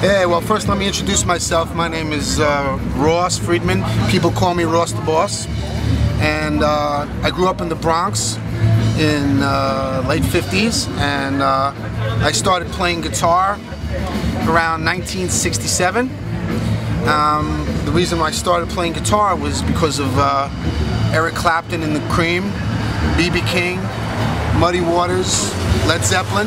Hey, well, first let me introduce myself. My name is uh, Ross Friedman. People call me Ross the Boss. And uh, I grew up in the Bronx in uh, late 50s, and uh, I started playing guitar around 1967. Um, the reason why I started playing guitar was because of uh, Eric Clapton and the Cream, B.B. King, Muddy Waters, Led Zeppelin,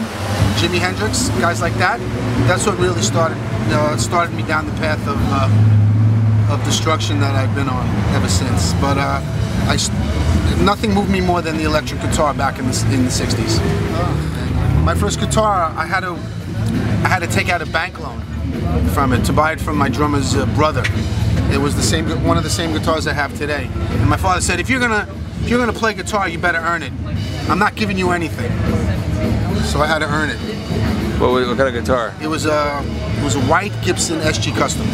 Jimi Hendrix, guys like that. That's what really started uh, started me down the path of uh, of destruction that I've been on ever since. But uh, I, nothing moved me more than the electric guitar back in the in the '60s. My first guitar, I had to I had to take out a bank loan from it to buy it from my drummer's uh, brother. It was the same one of the same guitars I have today. And my father said, if you're gonna if you're gonna play guitar, you better earn it. I'm not giving you anything. So I had to earn it. What, what kind of guitar? It was a it was a white Gibson SG Custom,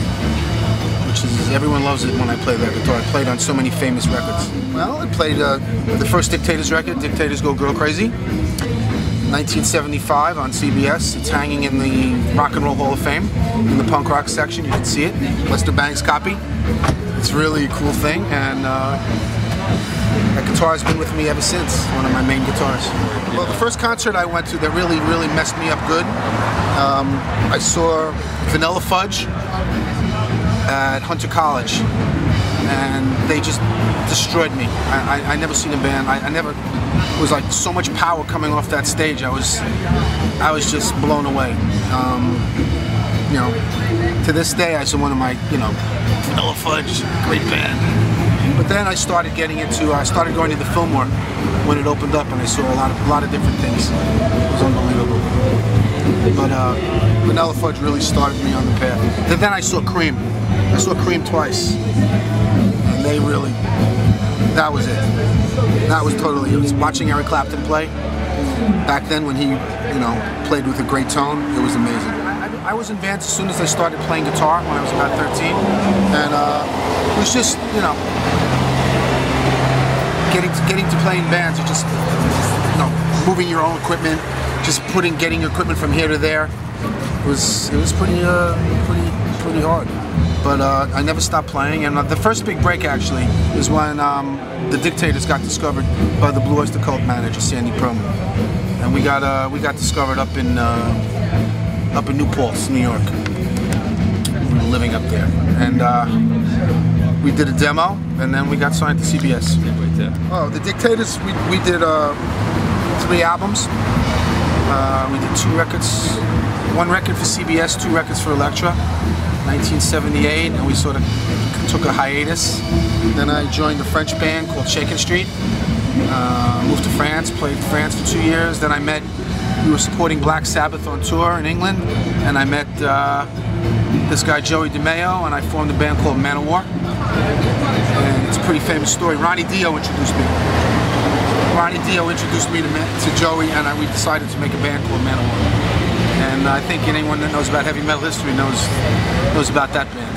which is everyone loves it when I play that guitar. I played on so many famous records. Well, I played uh, the first Dictators record, Dictators Go Girl Crazy, 1975 on CBS. It's hanging in the Rock and Roll Hall of Fame in the punk rock section. You can see it. Lester Bangs copy. It's really a cool thing, and. Uh, that guitar has been with me ever since, one of my main guitars. Well, the first concert I went to that really, really messed me up good, um, I saw Vanilla Fudge at Hunter College, and they just destroyed me. I, I, I never seen a band. I, I never it was like so much power coming off that stage. I was, I was just blown away. Um, you know, to this day, I saw one of my, you know, Vanilla Fudge, great band. But then I started getting into, I started going to the Fillmore when it opened up and I saw a lot of, a lot of different things. It was unbelievable. But uh, Vanilla Fudge really started me on the path. And then I saw Cream. I saw Cream twice. And they really, that was it. That was totally, it was watching Eric Clapton play. Back then when he, you know, played with a great tone, it was amazing. I, was in bands as soon as I started playing guitar when I was about 13. And uh, it was just, you know, getting to, getting to playing bands, or just you know moving your own equipment, just putting getting equipment from here to there. It was it was pretty uh, pretty pretty hard. But uh, I never stopped playing, and uh, the first big break actually is when um, the Dictators got discovered by the Blue Oyster Cult manager Sandy Pearlman, and we got uh, we got discovered up in uh, up in New Paltz, New York. We were living up there, and uh, we did a demo, and then we got signed to CBS. Oh, the Dictators, we, we did uh, three albums. Uh, we did two records, one record for CBS, two records for Elektra, 1978, and we sort of took a hiatus. Then I joined a French band called Shakin' Street. Uh, moved to France, played France for two years. Then I met, we were supporting Black Sabbath on tour in England, and I met uh, this guy Joey DeMaio, and I formed a band called Manowar. And it's a pretty famous story. Ronnie Dio introduced me. Ronnie Dio introduced me to, to Joey, and I, we decided to make a band called Manowar. And I think anyone that knows about heavy metal history knows knows about that band.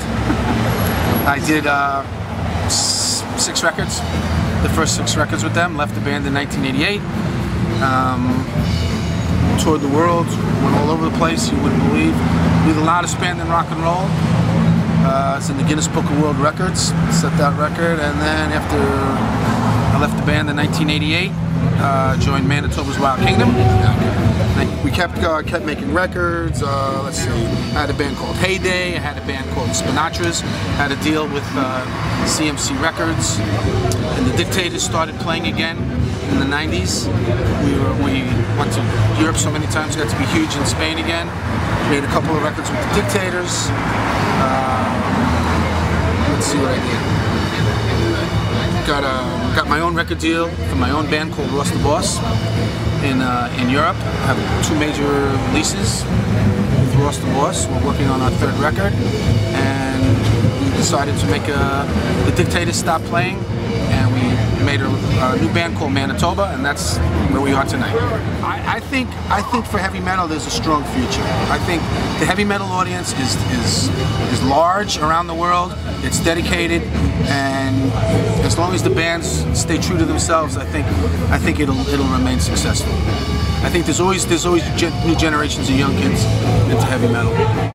I did uh, six records, the first six records with them. Left the band in 1988. Um, toured the world, went all over the place. You wouldn't believe. We're the loudest band in rock and roll. Uh, it's in the Guinness Book of World Records. Set that record, and then after I left the band in 1988, uh, joined Manitoba's Wild Kingdom. We kept uh, kept making records. Uh, let's see, I had a band called Heyday. I had a band called Spinatras. Had a deal with CMC uh, Records, and the Dictators started playing again in the 90s. We were, we went to Europe so many times, got to be huge in Spain again. Made a couple of records with the Dictators. Uh, let's see what I did. Got a got my own record deal for my own band called Ross the Boss in uh, in Europe. Have two major releases with Ross the Boss. We're working on our third record, and we decided to make a the Dictators stop playing made a, a, new band called Manitoba, and that's where we are tonight. I, I, think I think for heavy metal there's a strong future. I think the heavy metal audience is is is large around the world. It's dedicated, and as long as the bands stay true to themselves, I think I think it'll it'll remain successful. I think there's always there's always new generations of young kids into heavy metal.